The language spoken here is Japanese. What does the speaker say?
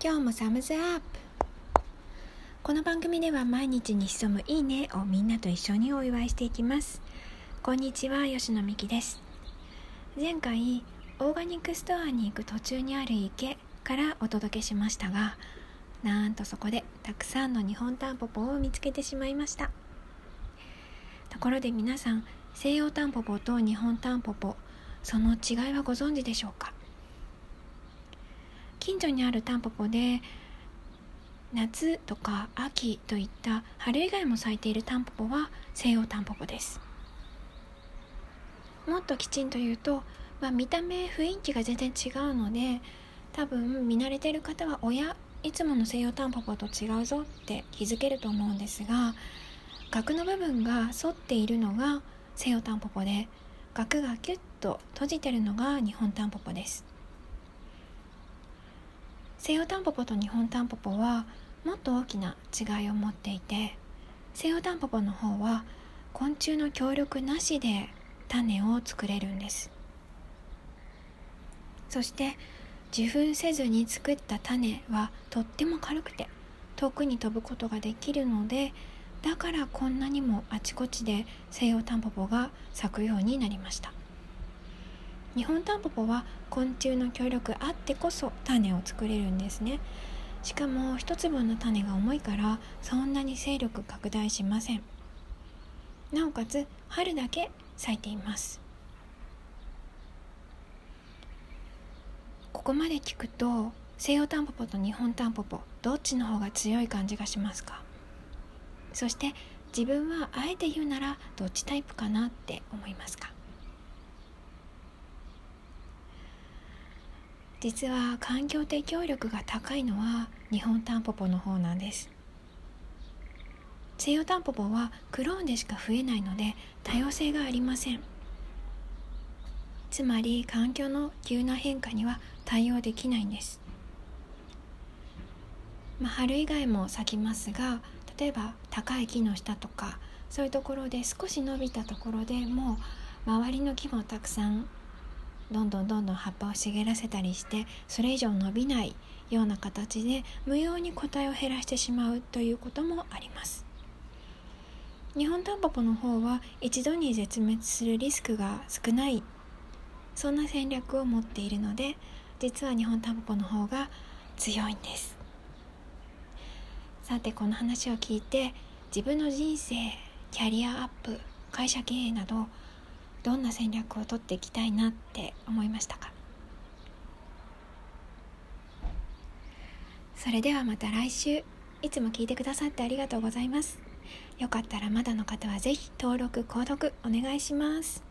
今日もサムズアップ。この番組では毎日に潜むいいねをみんなと一緒にお祝いしていきます。こんにちは吉野美希です。前回オーガニックストアに行く途中にある池からお届けしましたがなんとそこでたくさんの日本タンポポを見つけてしまいました。ところで皆さん西洋タンポポと日本タンポポその違いはご存知でしょうか？近所にあるタンポポで夏とか秋といった春以外も咲いているタンポポは西洋タンポポです。もっときちんと言うと、まあ、見た目雰囲気が全然違うので多分見慣れてる方は親いつもの西洋タンポポと違うぞって気づけると思うんですが額の部分が反っているのが西洋タンポポで額がキュッと閉じてるのが日本タンポポです。西洋タンポポと日本タンポポはもっと大きな違いを持っていて西洋タンポポの方は昆虫の協力なしで種を作れるんです。そして受粉せずに作った種はとっても軽くて遠くに飛ぶことができるのでだからこんなにもあちこちで西洋タンポポが咲くようになりました。日本タンポポは昆虫の協力あってこそ種を作れるんですね。しかも一粒の種が重いからそんなに勢力拡大しません。なおかつ春だけ咲いています。ここまで聞くと西洋タンポポと日本タンポポどっちの方が強い感じがしますか？そして自分はあえて言うならどっちタイプかなって思いますか？実は環境適応力が高いのは日本タンポポの方なんです。西洋タンポポはクローンでしか増えないので多様性がありません。つまり環境の急な変化には対応できないんです、まあ、春以外も咲きますが例えば高い木の下とかそういうところで少し伸びたところでもう周りの木もたくさんどんどんどんどん葉っぱを茂らせたりしてそれ以上伸びないような形で無用に個体を減らしてしまうということもあります。日本タンポポの方は一度に絶滅するリスクが少ないそんな戦略を持っているので実は日本タンポポの方が強いんです。さてこの話を聞いて自分の人生キャリアアップ会社経営などどんな戦略を取っていきたいなって思いましたか？それではまた来週。いつも聞いてくださってありがとうございます。よかったらまだの方は是非登録購読お願いします。